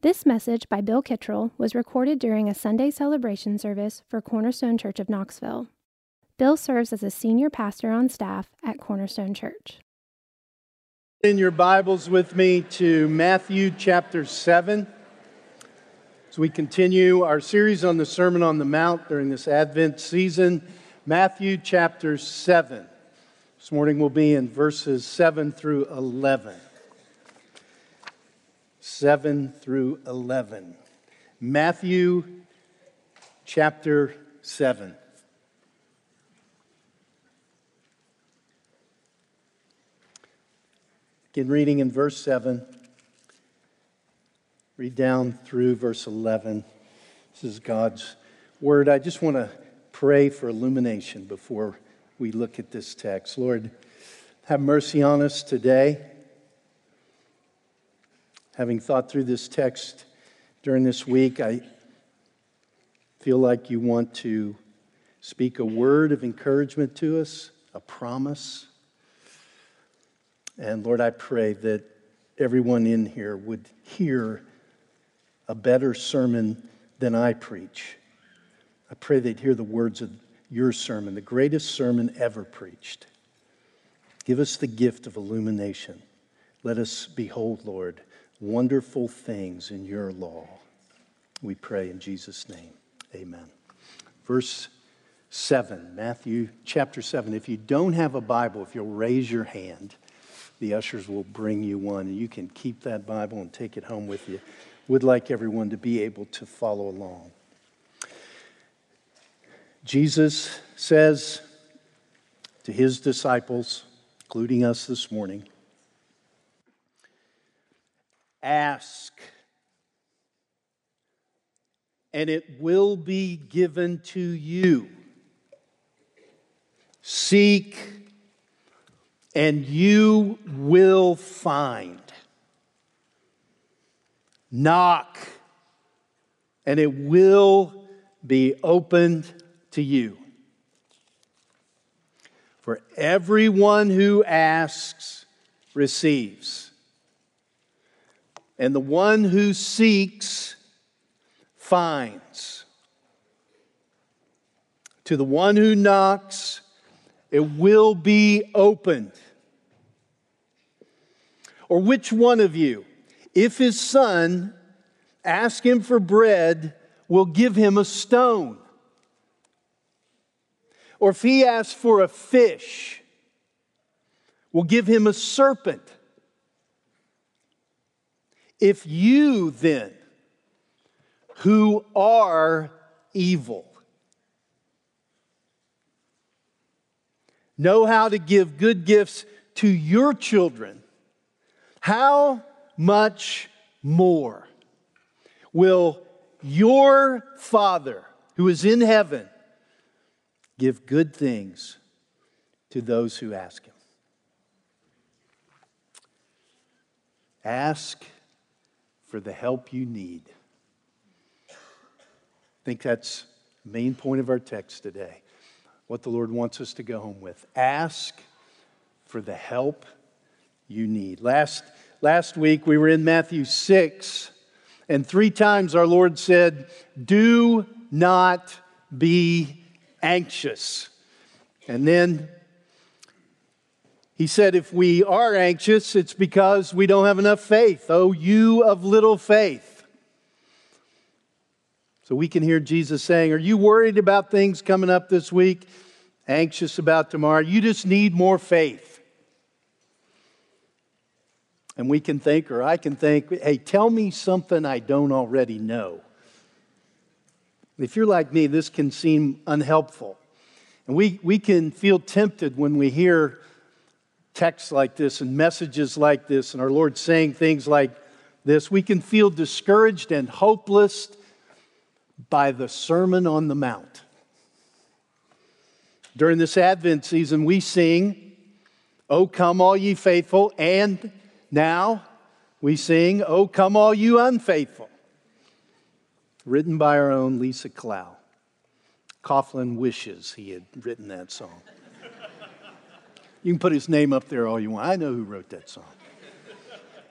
This message by Bill Kittrell was recorded during a Sunday celebration service for Cornerstone Church of Knoxville. Bill serves as a senior pastor on staff at Cornerstone Church. In your Bibles with me to Matthew chapter 7. As we continue our series on the Sermon on the Mount during this Advent season, Matthew chapter 7. This morning we'll be in verses 7 through 11. 7 through 11. Matthew chapter 7. Begin reading in verse 7. Read down through verse 11. This is God's word. I just want to pray for illumination before we look at this text. Lord, have mercy on us today having thought through this text during this week, I feel like you want to speak a word of encouragement to us, a promise. And Lord, I pray that everyone in here would hear a better sermon than I preach. I pray they'd hear the words of your sermon, the greatest sermon ever preached. Give us the gift of illumination. Let us behold, Lord, wonderful things in your law. We pray in Jesus' name. Amen. Verse 7, Matthew chapter 7. If you don't have a Bible, if you'll raise your hand, the ushers will bring you one, and you can keep that Bible and take it home with you. Would like everyone to be able to follow along. Jesus says to his disciples, including us this morning, Ask, and it will be given to you. Seek, and you will find. Knock, and it will be opened to you. For everyone who asks receives and the one who seeks finds. To the one who knocks, it will be opened. Or which one of you, if his son ask him for bread, will give him a stone? Or if he asks for a fish, will give him a serpent? If you then, who are evil, know how to give good gifts to your children, how much more will your Father who is in heaven give good things to those who ask him? Ask for the help you need. I think that's the main point of our text today. What the Lord wants us to go home with. Ask for the help you need. Last, last week we were in Matthew 6, and three times our Lord said, Do not be anxious. And then he said, If we are anxious, it's because we don't have enough faith. Oh, you of little faith. So we can hear Jesus saying, Are you worried about things coming up this week? Anxious about tomorrow? You just need more faith. And we can think, or I can think, Hey, tell me something I don't already know. If you're like me, this can seem unhelpful. And we, we can feel tempted when we hear texts like this and messages like this, and our Lord saying things like this, we can feel discouraged and hopeless by the Sermon on the Mount. During this Advent season, we sing, O come, all ye faithful, and now we sing, O come, all you unfaithful, written by our own Lisa Clow. Coughlin wishes he had written that song. You can put his name up there all you want. I know who wrote that song.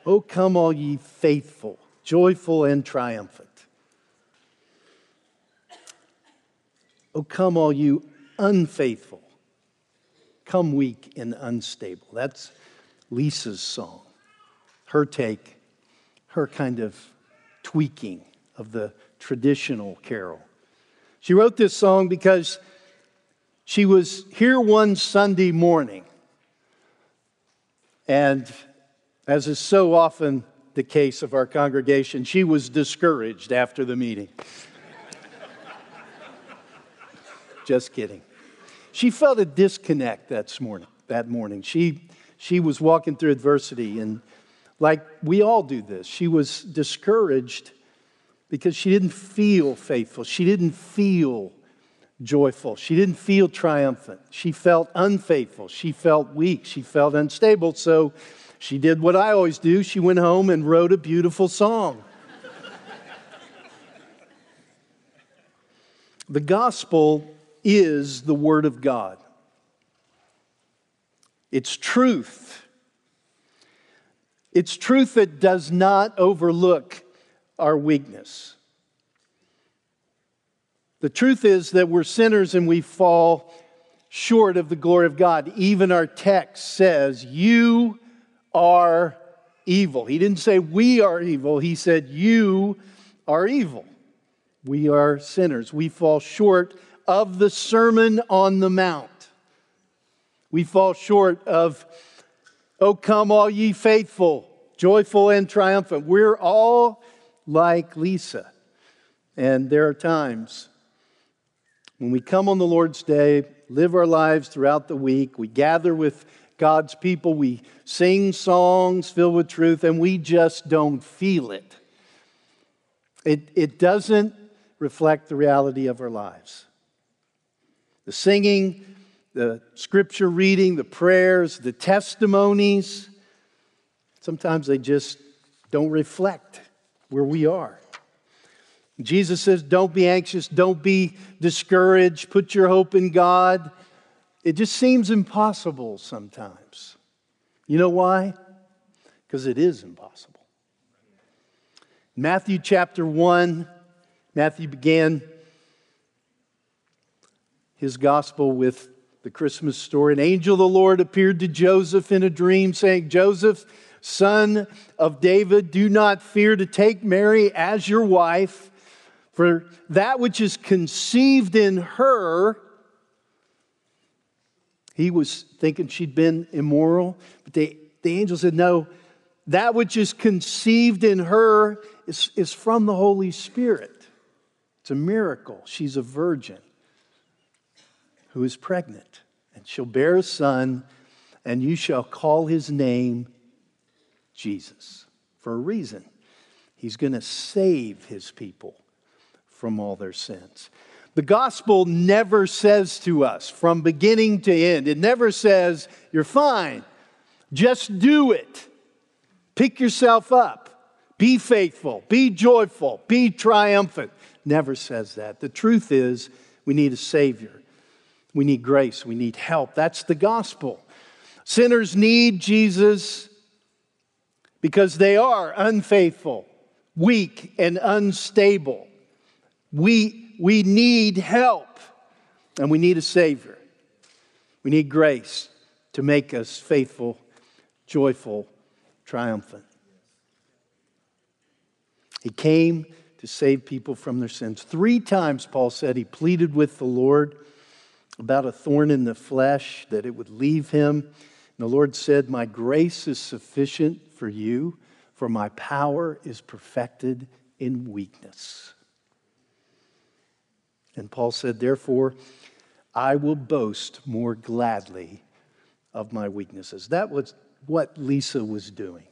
oh, come, all ye faithful joyful and triumphant. Oh, come, all you unfaithful. Come weak and unstable. That's Lisa's song. Her take, her kind of tweaking of the traditional carol. She wrote this song because she was here one Sunday morning. And as is so often the case of our congregation, she was discouraged after the meeting. Just kidding. She felt a disconnect that morning. That morning, she she was walking through adversity, and like we all do this, she was discouraged because she didn't feel faithful. She didn't feel joyful. She didn't feel triumphant. She felt unfaithful. She felt weak. She felt unstable. So she did what I always do. She went home and wrote a beautiful song. the gospel is the Word of God, it's truth. It's truth that does not overlook our weakness. The truth is that we're sinners and we fall short of the glory of God. Even our text says, You are evil. He didn't say we are evil, he said, You are evil. We are sinners. We fall short of the Sermon on the Mount. We fall short of, Oh, come, all ye faithful, joyful and triumphant. We're all like Lisa. And there are times when we come on the Lord's day, live our lives throughout the week, we gather with God's people, we sing songs filled with truth, and we just don't feel it. It, it doesn't reflect the reality of our lives. The singing, the scripture reading, the prayers, the testimonies, sometimes they just don't reflect where we are. Jesus says, Don't be anxious, don't be discouraged, put your hope in God. It just seems impossible sometimes. You know why? Because it is impossible. Matthew chapter 1, Matthew began his gospel with the Christmas story. An angel of the Lord appeared to Joseph in a dream, saying, Joseph, son of David, do not fear to take Mary as your wife for that which is conceived in her, he was thinking she'd been immoral, but the, the angel said, No, that which is conceived in her is, is from the Holy Spirit. It's a miracle. She's a virgin who is pregnant, and she'll bear a son, and you shall call his name Jesus for a reason. He's going to save his people from all their sins. The gospel never says to us from beginning to end, it never says, You're fine, just do it. Pick yourself up, be faithful, be joyful, be triumphant. Never says that. The truth is, we need a Savior, we need grace, we need help. That's the gospel. Sinners need Jesus because they are unfaithful, weak, and unstable. We, we need help and we need a Savior. We need grace to make us faithful, joyful, triumphant. He came to save people from their sins. Three times, Paul said, he pleaded with the Lord about a thorn in the flesh, that it would leave him. And the Lord said, My grace is sufficient for you, for my power is perfected in weakness. And Paul said, Therefore, I will boast more gladly of my weaknesses. That was what Lisa was doing,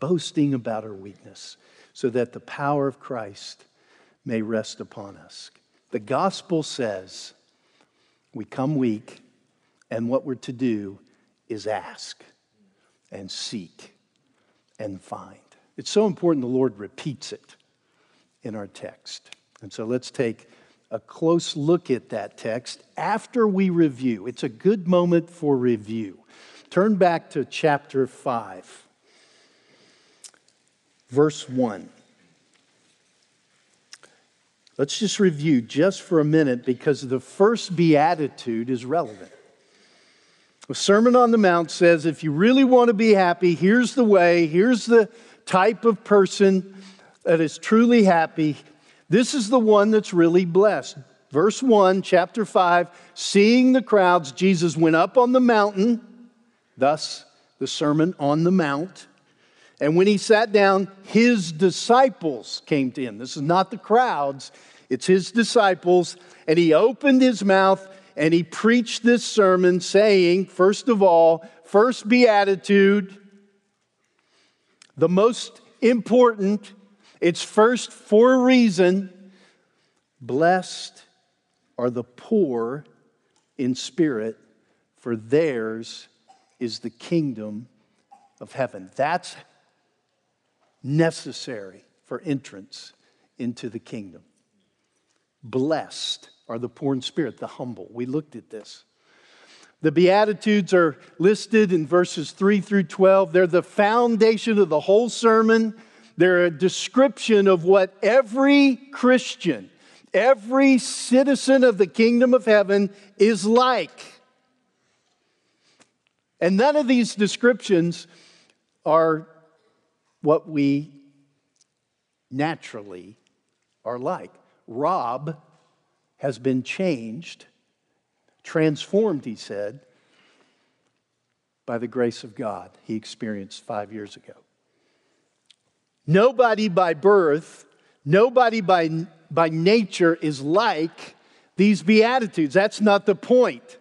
boasting about her weakness, so that the power of Christ may rest upon us. The gospel says we come weak, and what we're to do is ask and seek and find. It's so important the Lord repeats it in our text. And so let's take a close look at that text after we review. It's a good moment for review. Turn back to chapter 5, verse 1. Let's just review just for a minute because the first beatitude is relevant. The Sermon on the Mount says if you really want to be happy, here's the way, here's the type of person that is truly happy. This is the one that's really blessed. Verse 1, chapter 5 Seeing the crowds, Jesus went up on the mountain, thus the Sermon on the Mount. And when he sat down, his disciples came to him. This is not the crowds, it's his disciples. And he opened his mouth and he preached this sermon, saying, first of all, first beatitude, the most important, it's first for a reason. Blessed are the poor in spirit, for theirs is the kingdom of heaven. That's necessary for entrance into the kingdom. Blessed are the poor in spirit, the humble. We looked at this. The Beatitudes are listed in verses 3 through 12. They're the foundation of the whole sermon. They're a description of what every Christian, every citizen of the kingdom of heaven is like. And none of these descriptions are what we naturally are like. Rob has been changed, transformed, he said, by the grace of God he experienced five years ago. Nobody by birth, nobody by, by nature is like these Beatitudes. That's not the point.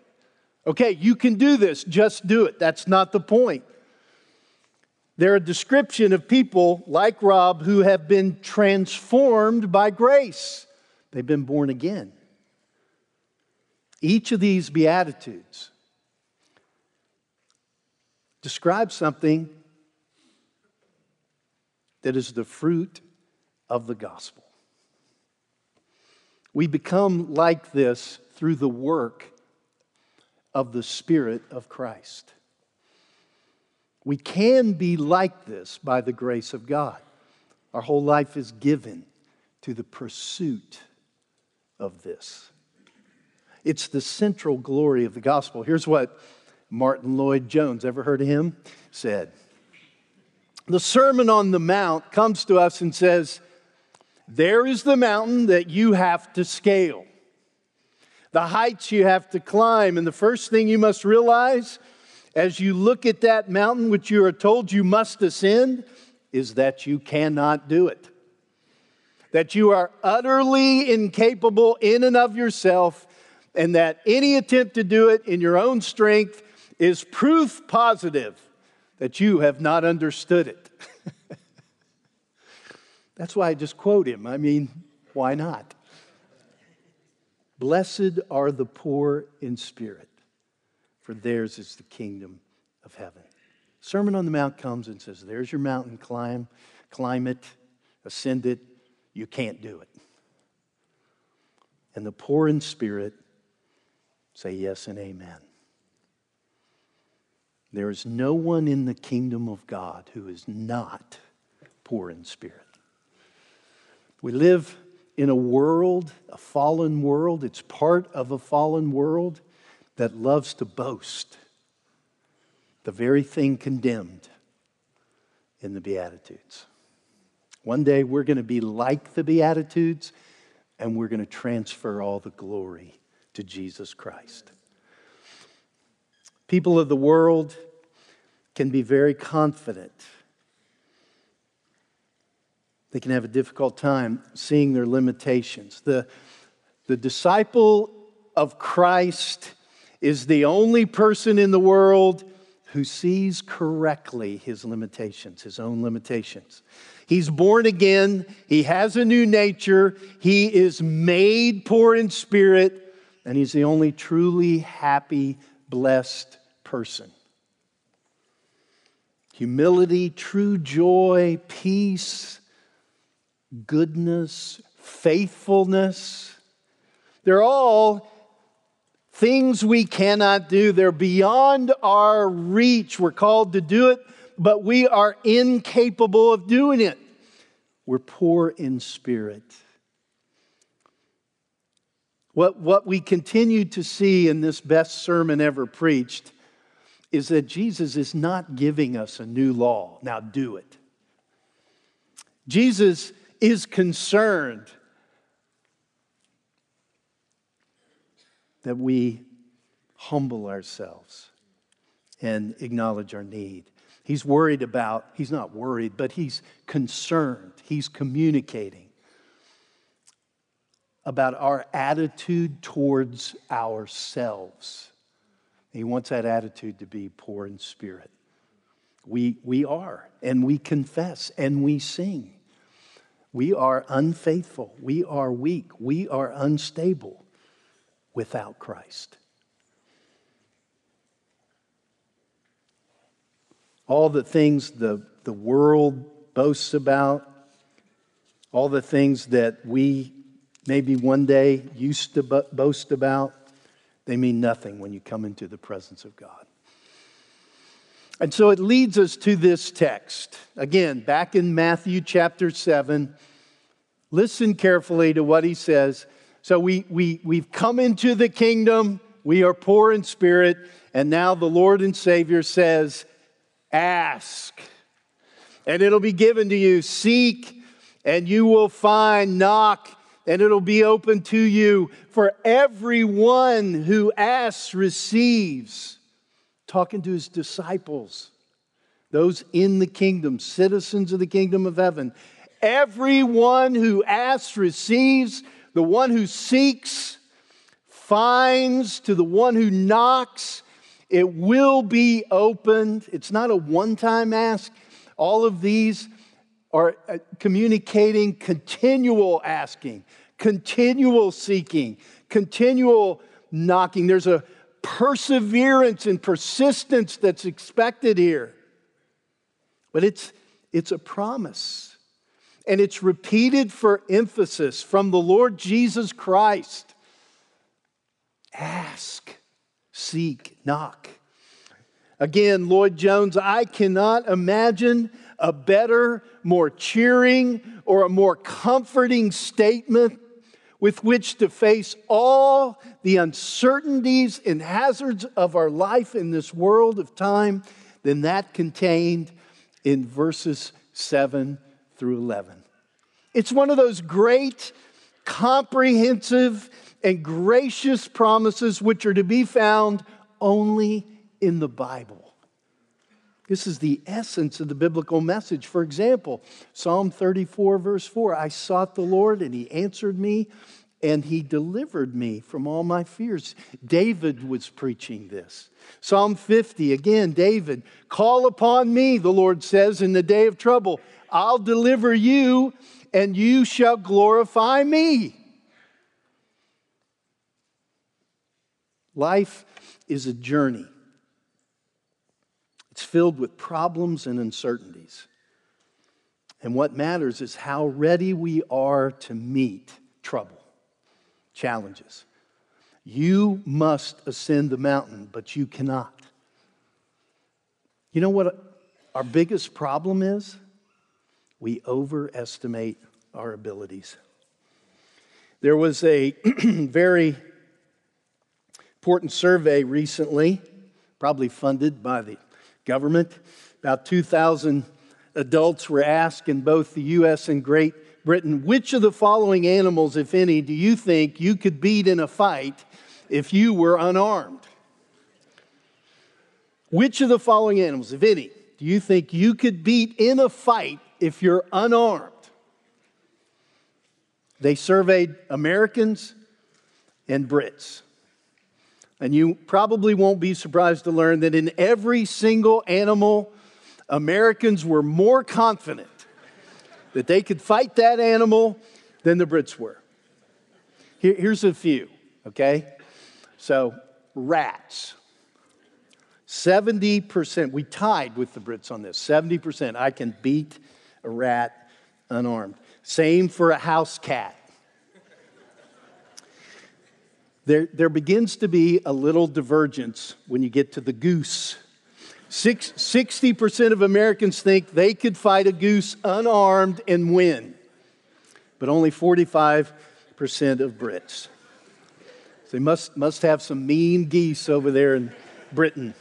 Okay, you can do this, just do it. That's not the point. They're a description of people like Rob who have been transformed by grace. They've been born again. Each of these Beatitudes describes something that is the fruit of the gospel. We become like this through the work of the Spirit of Christ. We can be like this by the grace of God. Our whole life is given to the pursuit of this. It's the central glory of the gospel. Here's what Martyn Lloyd-Jones, ever heard of him? Said. The Sermon on the Mount comes to us and says, There is the mountain that you have to scale, the heights you have to climb. And the first thing you must realize as you look at that mountain which you are told you must ascend is that you cannot do it. That you are utterly incapable in and of yourself, and that any attempt to do it in your own strength is proof positive that you have not understood it. That's why I just quote him. I mean, why not? Blessed are the poor in spirit for theirs is the kingdom of heaven. Sermon on the Mount comes and says, There's your mountain, climb, climb it, ascend it. You can't do it. And the poor in spirit say yes and amen. There is no one in the kingdom of God who is not poor in spirit. We live in a world, a fallen world. It's part of a fallen world that loves to boast, the very thing condemned in the Beatitudes. One day we're going to be like the Beatitudes and we're going to transfer all the glory to Jesus Christ. People of the world can be very confident. They can have a difficult time seeing their limitations. The, the disciple of Christ is the only person in the world who sees correctly his limitations, his own limitations. He's born again, he has a new nature, he is made poor in spirit, and he's the only truly happy, blessed person. Humility, true joy, peace, goodness, faithfulness, they're all Things we cannot do, they're beyond our reach. We're called to do it, but we are incapable of doing it. We're poor in spirit. What, what we continue to see in this best sermon ever preached is that Jesus is not giving us a new law. Now do it. Jesus is concerned that we humble ourselves and acknowledge our need. He's worried about, he's not worried, but he's concerned. He's communicating about our attitude towards ourselves. He wants that attitude to be poor in spirit. We, we are, and we confess, and we sing. We are unfaithful. We are weak. We are unstable without Christ. All the things the, the world boasts about, all the things that we maybe one day used to boast about, they mean nothing when you come into the presence of God. And so it leads us to this text. Again, back in Matthew chapter 7. Listen carefully to what he says. So we, we, we've come into the kingdom, we are poor in spirit, and now the Lord and Savior says, Ask, and it'll be given to you. Seek, and you will find. Knock, and it'll be open to you. For everyone who asks receives. Talking to his disciples, those in the kingdom, citizens of the kingdom of heaven. Everyone who asks receives, the one who seeks finds, to the one who knocks, it will be opened. It's not a one time ask. All of these are uh, communicating continual asking, continual seeking, continual knocking. There's a perseverance and persistence that's expected here. But it's, it's a promise. And it's repeated for emphasis from the Lord Jesus Christ. Ask, seek, knock. Again, Lloyd Jones, I cannot imagine a better, more cheering, or a more comforting statement with which to face all the uncertainties and hazards of our life in this world of time than that contained in verses 7 through 11. It's one of those great, comprehensive, and gracious promises which are to be found only in the Bible. This is the essence of the biblical message. For example, Psalm 34, verse 4 I sought the Lord, and he answered me, and he delivered me from all my fears. David was preaching this. Psalm 50, again, David, call upon me, the Lord says, in the day of trouble. I'll deliver you, and you shall glorify me. Life is a journey. It's filled with problems and uncertainties. And what matters is how ready we are to meet trouble, challenges. You must ascend the mountain, but you cannot. You know what our biggest problem is? We overestimate our abilities. There was a very important survey recently, probably funded by the government. About 2,000 adults were asked in both the U.S. and Great Britain which of the following animals, if any, do you think you could beat in a fight if you were unarmed? Which of the following animals, if any, do you think you could beat in a fight if you're unarmed? They surveyed Americans and Brits. And you probably won't be surprised to learn that in every single animal, Americans were more confident that they could fight that animal than the Brits were. Here, here's a few, okay? So, rats. 70%, we tied with the Brits on this. 70%, I can beat a rat unarmed. Same for a house cat there, there begins to be a little divergence when you get to the goose. Six, 60% of Americans think they could fight a goose unarmed and win, but only 45% of Brits. They must, must have some mean geese over there in Britain.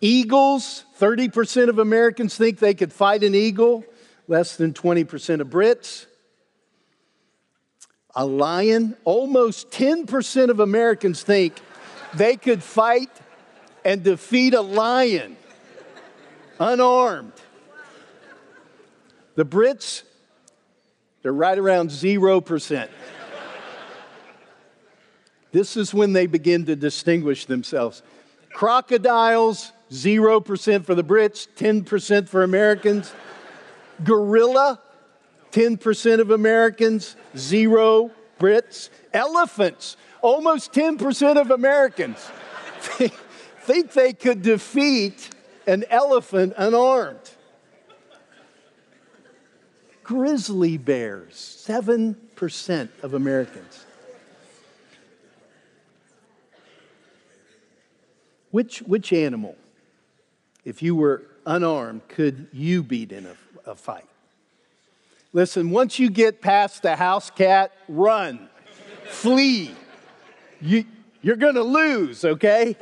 Eagles, 30% of Americans think they could fight an eagle, less than 20% of Brits. A lion, almost 10% of Americans think they could fight and defeat a lion unarmed. The Brits, they're right around 0%. this is when they begin to distinguish themselves. Crocodiles, 0% for the Brits, 10% for Americans. Gorilla, 10% of Americans, zero Brits. Elephants, almost 10% of Americans think they could defeat an elephant unarmed. Grizzly bears, 7% of Americans. Which, which animal, if you were unarmed, could you beat in a, a fight? Listen, once you get past the house cat, run, flee. You, you're going to lose, okay?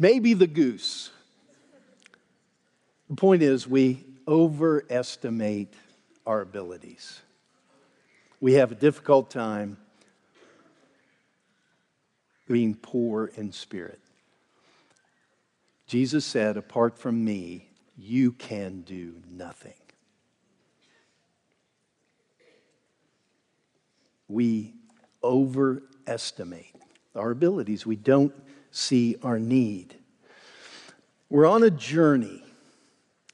Maybe the goose. The point is, we overestimate our abilities. We have a difficult time being poor in spirit. Jesus said, Apart from me, you can do nothing. We overestimate our abilities. We don't see our need. We're on a journey.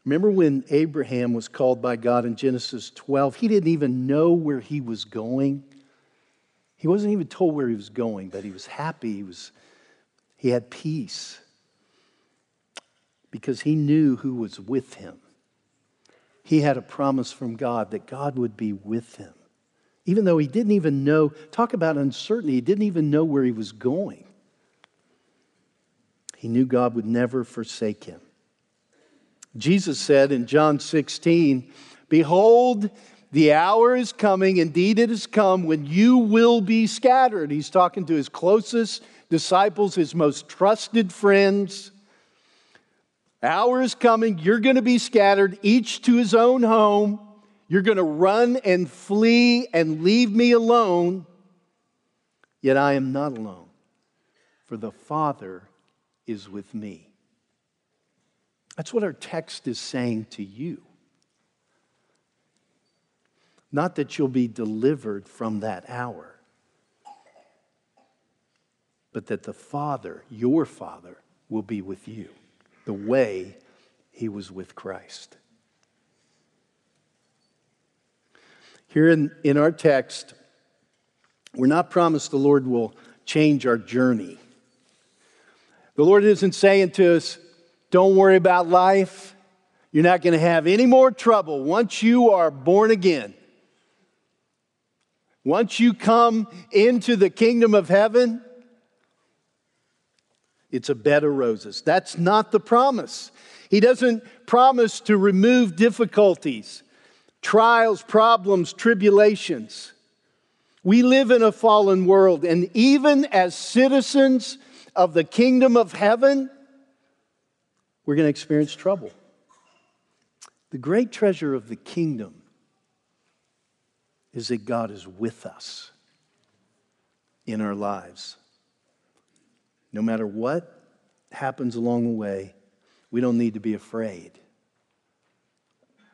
Remember when Abraham was called by God in Genesis 12? He didn't even know where he was going. He wasn't even told where he was going, but he was happy. He, was, he had peace because he knew who was with him. He had a promise from God that God would be with him. Even though he didn't even know, talk about uncertainty, he didn't even know where he was going. He knew God would never forsake him. Jesus said in John 16, Behold, the hour is coming, indeed it has come, when you will be scattered. He's talking to his closest disciples, his most trusted friends. Hour is coming, you're going to be scattered, each to his own home. You're going to run and flee and leave me alone. Yet I am not alone, for the Father is with me. That's what our text is saying to you. Not that you'll be delivered from that hour, but that the Father, your Father, will be with you the way he was with Christ. Here in, in our text, we're not promised the Lord will change our journey. The Lord isn't saying to us, don't worry about life. You're not going to have any more trouble once you are born again. Once you come into the kingdom of heaven, it's a bed of roses. That's not the promise. He doesn't promise to remove difficulties, trials, problems, tribulations. We live in a fallen world, and even as citizens of the kingdom of heaven, we're going to experience trouble. The great treasure of the kingdom is that God is with us in our lives. No matter what happens along the way, we don't need to be afraid.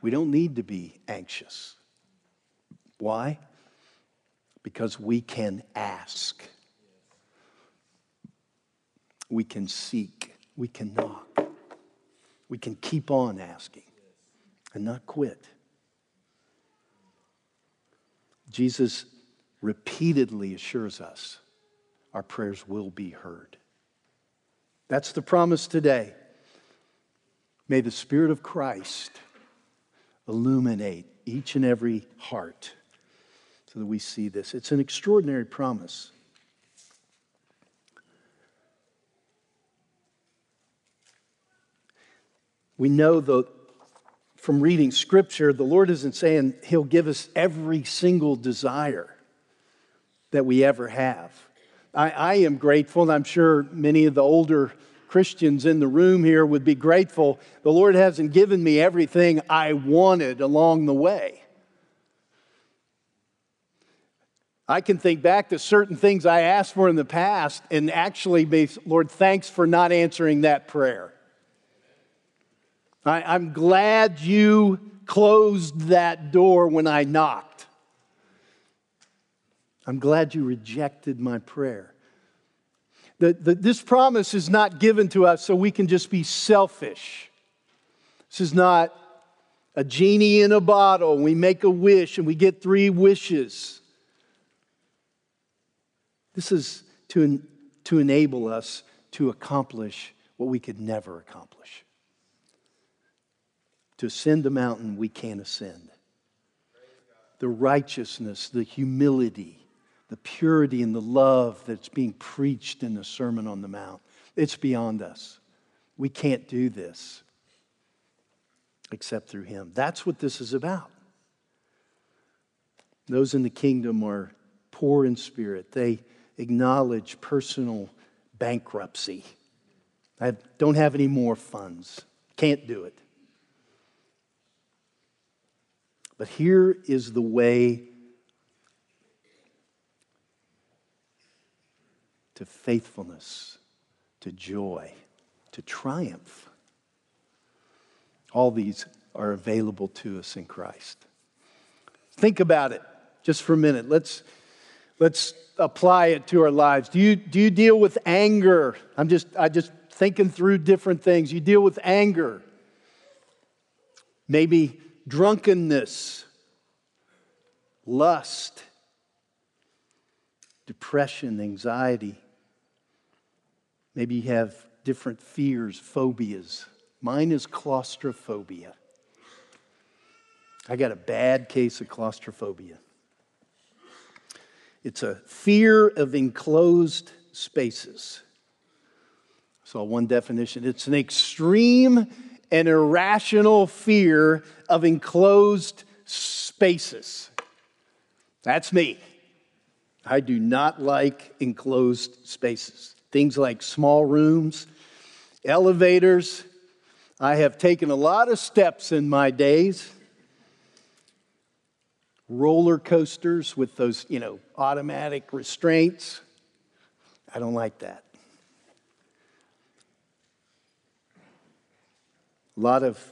We don't need to be anxious. Why? Because we can ask, we can seek, we can knock, we can keep on asking and not quit. Jesus repeatedly assures us our prayers will be heard. That's the promise today. May the Spirit of Christ illuminate each and every heart so that we see this. It's an extraordinary promise. We know that from reading Scripture, the Lord isn't saying He'll give us every single desire. that we ever have. I, I am grateful, and I'm sure many of the older Christians in the room here would be grateful. The Lord hasn't given me everything I wanted along the way. I can think back to certain things I asked for in the past and actually be, Lord, thanks for not answering that prayer. I, I'm glad you closed that door when I knocked. I'm glad you rejected my prayer. The, the, this promise is not given to us so we can just be selfish. This is not a genie in a bottle. We make a wish and we get three wishes. This is to, to enable us to accomplish what we could never accomplish. To ascend the mountain we can't ascend. The righteousness, the humility, the purity and the love that's being preached in the Sermon on the Mount. It's beyond us. We can't do this except through Him. That's what this is about. Those in the kingdom are poor in spirit, they acknowledge personal bankruptcy. I don't have any more funds, can't do it. But here is the way to faithfulness, to joy, to triumph. All these are available to us in Christ. Think about it just for a minute. Let's, let's apply it to our lives. Do you, do you deal with anger? I'm just, I just thinking through different things. You deal with anger, maybe drunkenness, lust, depression, anxiety. Maybe you have different fears, phobias. Mine is claustrophobia. I got a bad case of claustrophobia. It's a fear of enclosed spaces. So, one definition it's an extreme and irrational fear of enclosed spaces. That's me. I do not like enclosed spaces. Things like small rooms, elevators. I have taken a lot of steps in my days. Roller coasters with those, you know, automatic restraints. I don't like that. A lot of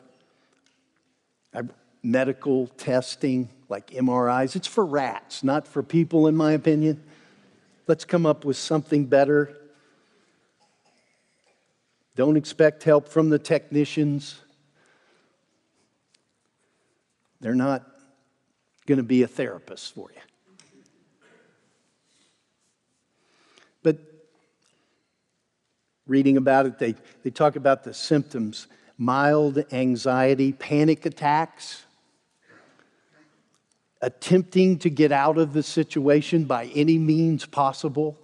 medical testing, like MRIs. It's for rats, not for people, in my opinion. Let's come up with something better. Don't expect help from the technicians. They're not going to be a therapist for you. But reading about it, they, they talk about the symptoms mild anxiety, panic attacks, attempting to get out of the situation by any means possible.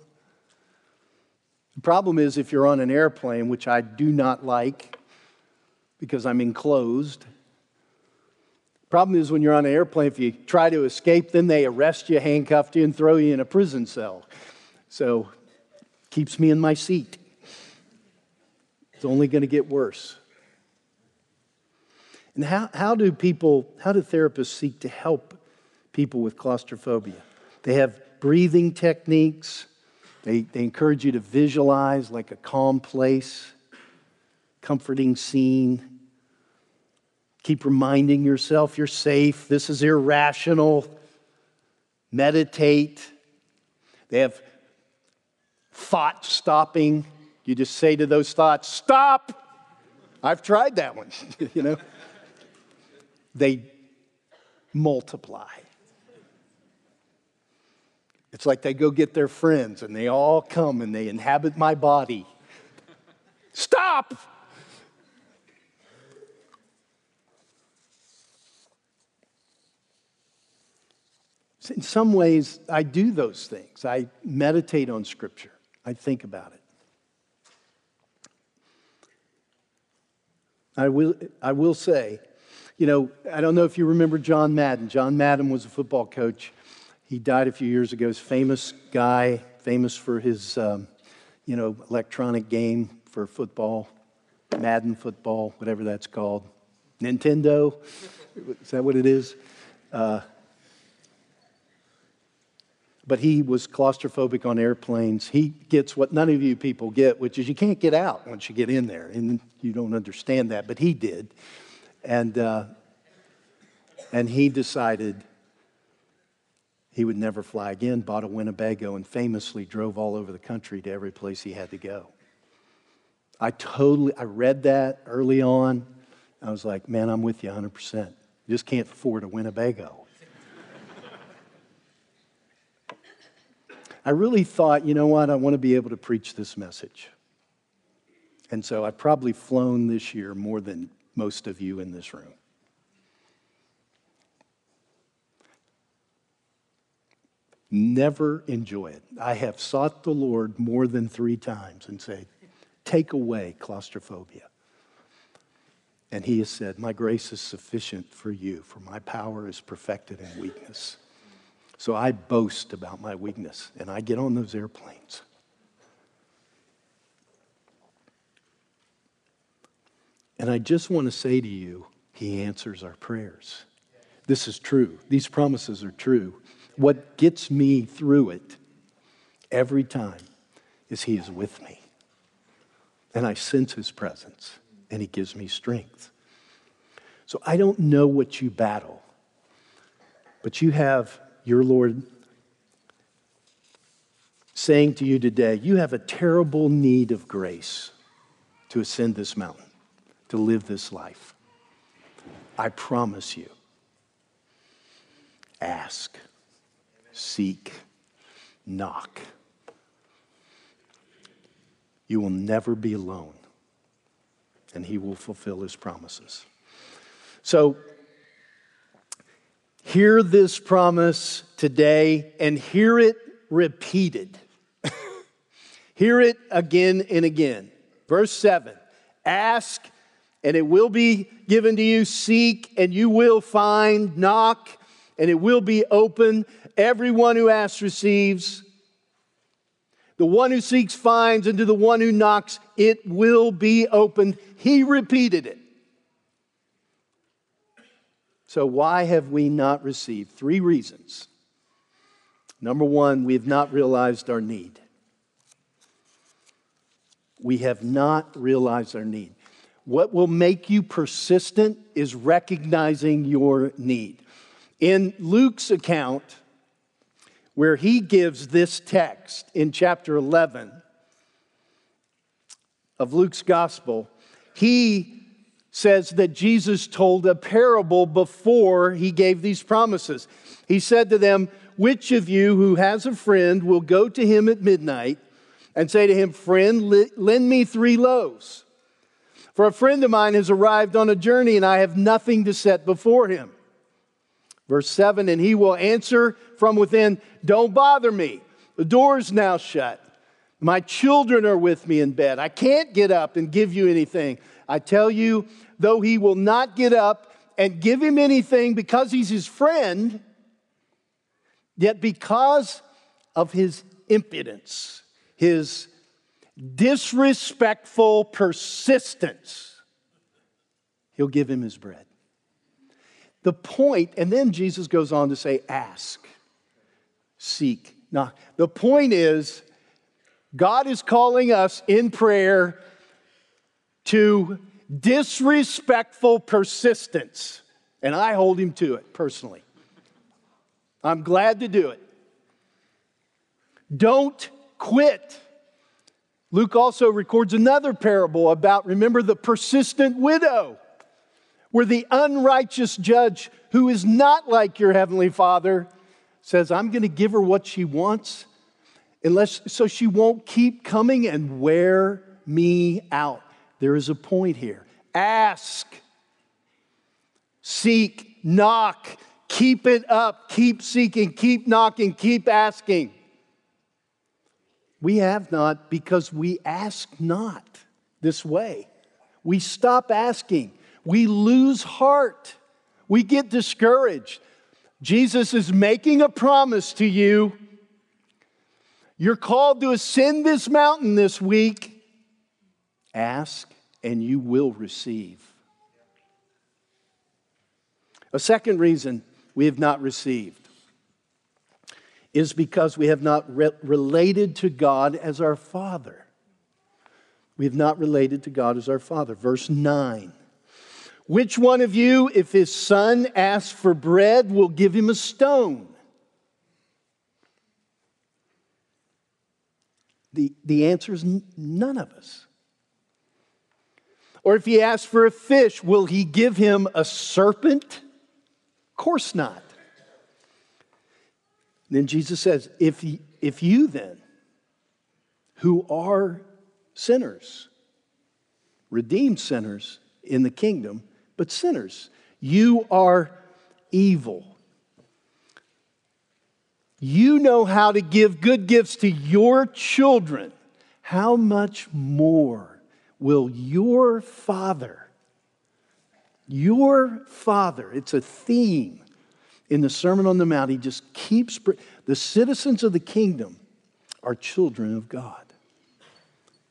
The problem is if you're on an airplane, which I do not like because I'm enclosed. The problem is when you're on an airplane, if you try to escape, then they arrest you, handcuff you, and throw you in a prison cell. So keeps me in my seat. It's only going to get worse. And how, how do people, how do therapists seek to help people with claustrophobia? They have breathing techniques, they, they encourage you to visualize like a calm place, comforting scene. Keep reminding yourself you're safe. This is irrational. Meditate. They have thought stopping. You just say to those thoughts, Stop! I've tried that one, you know. They multiply. It's like they go get their friends and they all come and they inhabit my body. Stop! In some ways, I do those things. I meditate on Scripture, I think about it. I will, I will say, you know, I don't know if you remember John Madden. John Madden was a football coach He died a few years ago. He's famous guy, famous for his, um, you know, electronic game for football, Madden football, whatever that's called. Nintendo, is that what it is? Uh, but he was claustrophobic on airplanes. He gets what none of you people get, which is you can't get out once you get in there, and you don't understand that, but he did. And, uh, and he decided he would never fly again, bought a Winnebago, and famously drove all over the country to every place he had to go. I totally, I read that early on. I was like, man, I'm with you 100%. You just can't afford a Winnebago. I really thought, you know what, I want to be able to preach this message. And so I've probably flown this year more than most of you in this room. Never enjoy it. I have sought the Lord more than three times and said, Take away claustrophobia. And he has said, My grace is sufficient for you, for my power is perfected in weakness. So I boast about my weakness and I get on those airplanes. And I just want to say to you, He answers our prayers. This is true. These promises are true. What gets me through it every time is He is with me. And I sense His presence, and He gives me strength. So I don't know what you battle, but you have your Lord saying to you today, you have a terrible need of grace to ascend this mountain, to live this life. I promise you. Ask, seek, knock. You will never be alone, and He will fulfill His promises. So, Hear this promise today and hear it repeated. hear it again and again. Verse 7 Ask and it will be given to you, seek and you will find, knock and it will be open. Everyone who asks receives. The one who seeks finds, and to the one who knocks, it will be opened. He repeated it. So, why have we not received? Three reasons. Number one, we have not realized our need. We have not realized our need. What will make you persistent is recognizing your need. In Luke's account, where he gives this text in chapter 11 of Luke's gospel, he says that Jesus told a parable before he gave these promises. He said to them, Which of you who has a friend will go to him at midnight and say to him, Friend, lend me three loaves? For a friend of mine has arrived on a journey and I have nothing to set before him. Verse 7 And he will answer from within, Don't bother me. The door's now shut. My children are with me in bed. I can't get up and give you anything. I tell you, though he will not get up and give him anything because he's his friend, yet because of his impudence, his disrespectful persistence, he'll give him his bread. The point, and then Jesus goes on to say, ask, seek. Now, the point is, God is calling us in prayer to disrespectful persistence. And I hold him to it personally. I'm glad to do it. Don't quit. Luke also records another parable about, remember, the persistent widow, where the unrighteous judge, who is not like your heavenly father, says, I'm going to give her what she wants, unless so she won't keep coming and wear me out. There is a point here. Ask, seek, knock, keep it up, keep seeking, keep knocking, keep asking. We have not because we ask not this way. We stop asking. We lose heart. We get discouraged. Jesus is making a promise to you. You're called to ascend this mountain this week. Ask and you will receive. A second reason we have not received is because we have not re- related to God as our Father. We have not related to God as our Father. Verse 9. Which one of you, if his son asks for bread, will give him a stone? The, the answer is none of us. Or if he asks for a fish, will he give him a serpent? Of course not. Then Jesus says, if, he, if you then, who are sinners, redeemed sinners in the kingdom, but sinners, you are evil. You know how to give good gifts to your children. How much more will your Father, your Father, it's a theme in the Sermon on the Mount, he just keeps the citizens of the kingdom are children of God.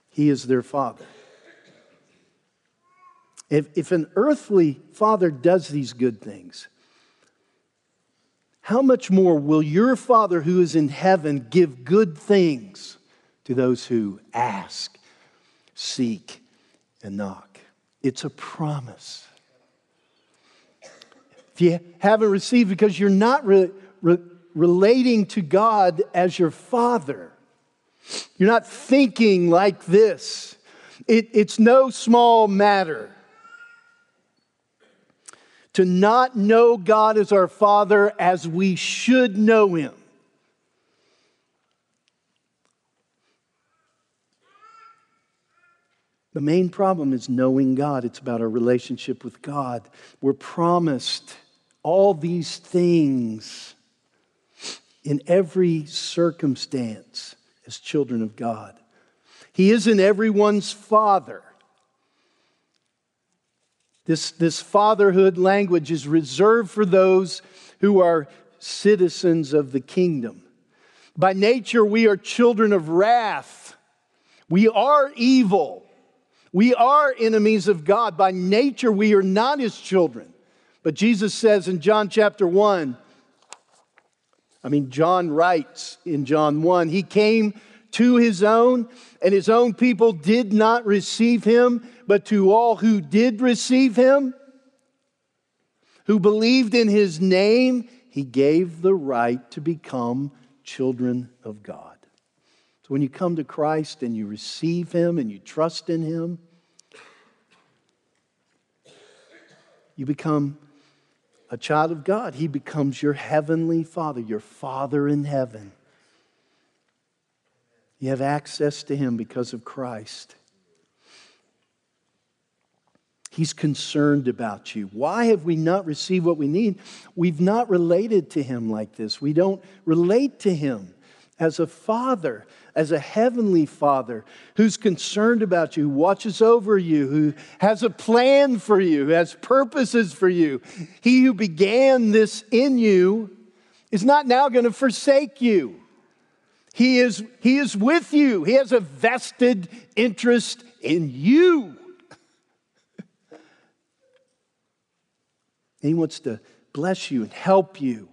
He is their father. If, if an earthly father does these good things, how much more will your Father who is in heaven give good things to those who ask, seek, and knock? It's a promise. If you haven't received because you're not re- re- relating to God as your Father, you're not thinking like this. It, it's no small matter to not know God as our Father as we should know Him. The main problem is knowing God. It's about our relationship with God. We're promised all these things in every circumstance as children of God. He isn't everyone's father. This, this fatherhood language is reserved for those who are citizens of the kingdom. By nature, we are children of wrath. We are evil. We are enemies of God. By nature, we are not his children. But Jesus says in John chapter 1, I mean, John writes in John 1, he came to his own, and his own people did not receive him, but to all who did receive him, who believed in his name, he gave the right to become children of God. So when you come to Christ and you receive him and you trust in him, you become a child of God. He becomes your heavenly Father, your Father in heaven. You have access to Him because of Christ. He's concerned about you. Why have we not received what we need? We've not related to Him like this. We don't relate to Him as a father, as a heavenly father who's concerned about you, who watches over you, who has a plan for you, who has purposes for you. He who began this in you is not now going to forsake you. He is, he is with you. He has a vested interest in you. he wants to bless you and help you.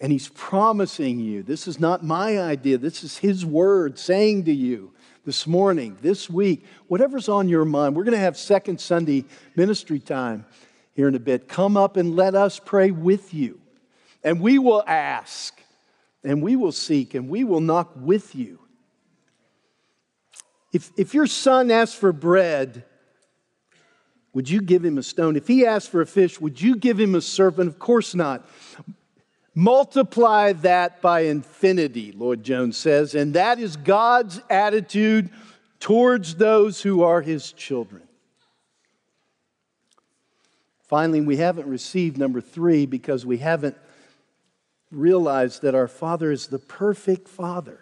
And he's promising you this is not my idea, this is his word saying to you this morning, this week, whatever's on your mind. We're going to have second Sunday ministry time here in a bit. Come up and let us pray with you. And we will ask and we will seek and we will knock with you. If, if your son asks for bread, would you give him a stone? If he asks for a fish, would you give him a serpent? Of course not. Multiply that by infinity, Lloyd-Jones says, and that is God's attitude towards those who are his children. Finally, we haven't received number three because we haven't realize that our Father is the perfect Father.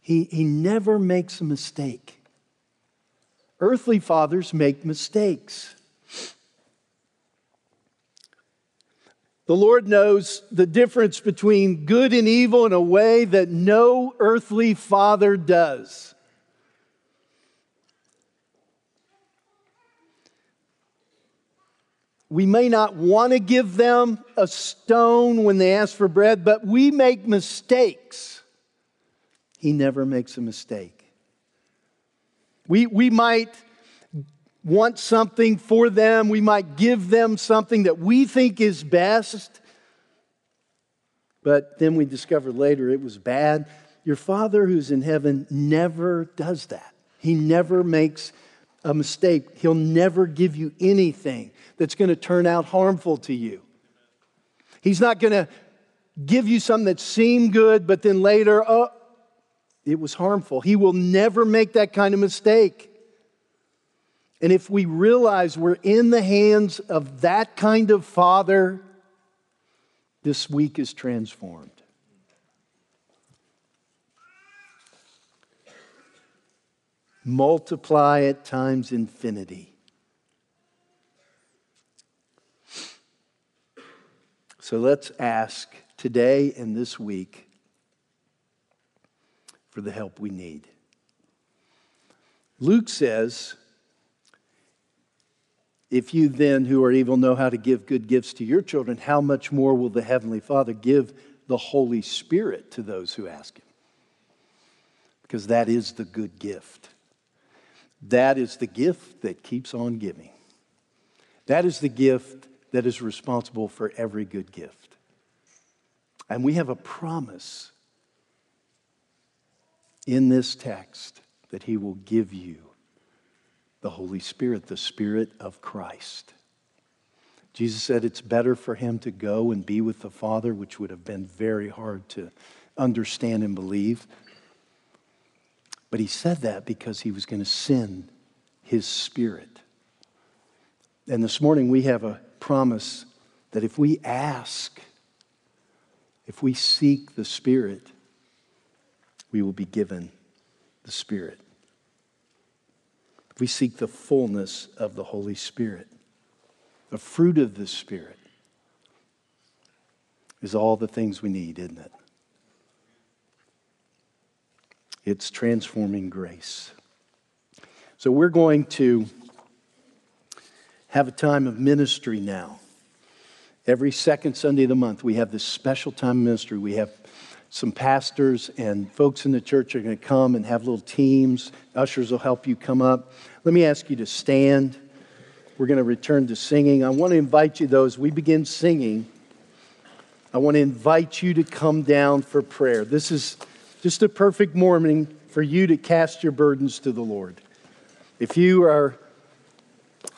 He, he never makes a mistake. Earthly fathers make mistakes. The Lord knows the difference between good and evil in a way that no earthly father does. We may not want to give them a stone when they ask for bread, but we make mistakes. He never makes a mistake. We, we might want something for them, we might give them something that we think is best, but then we discover later it was bad. Your Father who's in heaven never does that. He never makes a mistake. He'll never give you anything that's going to turn out harmful to you. He's not going to give you something that seemed good, but then later, oh, it was harmful. He will never make that kind of mistake. And if we realize we're in the hands of that kind of father, this week is transformed. Multiply it times infinity. So let's ask today and this week for the help we need. Luke says, If you then, who are evil, know how to give good gifts to your children, how much more will the Heavenly Father give the Holy Spirit to those who ask Him? Because that is the good gift. That is the gift that keeps on giving. That is the gift that is responsible for every good gift. And we have a promise in this text that He will give you the Holy Spirit, the Spirit of Christ. Jesus said it's better for him to go and be with the Father, which would have been very hard to understand and believe. But he said that because he was going to send his Spirit. And this morning we have a promise that if we ask, if we seek the Spirit, we will be given the Spirit. If we seek the fullness of the Holy Spirit, the fruit of the Spirit is all the things we need, isn't it? It's transforming grace. So we're going to have a time of ministry now. Every second Sunday of the month, we have this special time of ministry. We have some pastors and folks in the church are going to come and have little teams. Ushers will help you come up. Let me ask you to stand. We're going to return to singing. I want to invite you, though, as we begin singing, I want to invite you to come down for prayer. This is just a perfect morning for you to cast your burdens to the Lord. If you are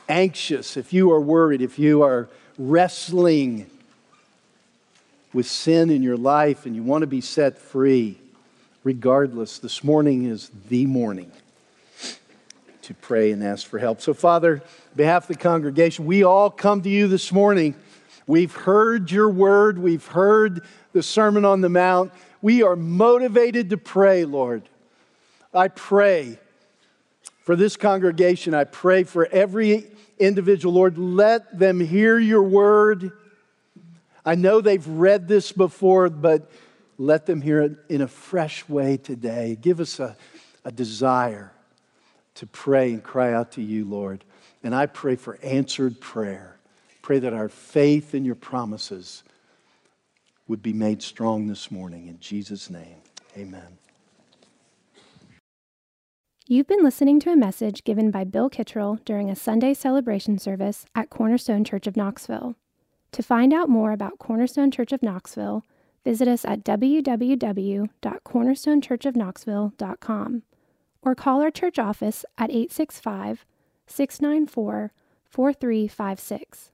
anxious, if you are worried, if you are wrestling with sin in your life and you want to be set free, regardless, this morning is the morning to pray and ask for help. So, Father, behalf of the congregation, we all come to you this morning. We've heard your word, we've heard the Sermon on the Mount. We are motivated to pray, Lord. I pray for this congregation. I pray for every individual, Lord, let them hear your word. I know they've read this before, but let them hear it in a fresh way today. Give us a, a desire to pray and cry out to you, Lord. And I pray for answered prayer. Pray that our faith in your promises would be made strong this morning. In Jesus' name, amen. You've been listening to a message given by Bill Kittrell during a Sunday celebration service at Cornerstone Church of Knoxville. To find out more about Cornerstone Church of Knoxville, visit us at www.cornerstonechurchofknoxville.com or call our church office at 865 694 4356.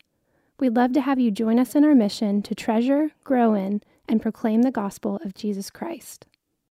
We'd love to have you join us in our mission to treasure, grow in, and proclaim the gospel of Jesus Christ.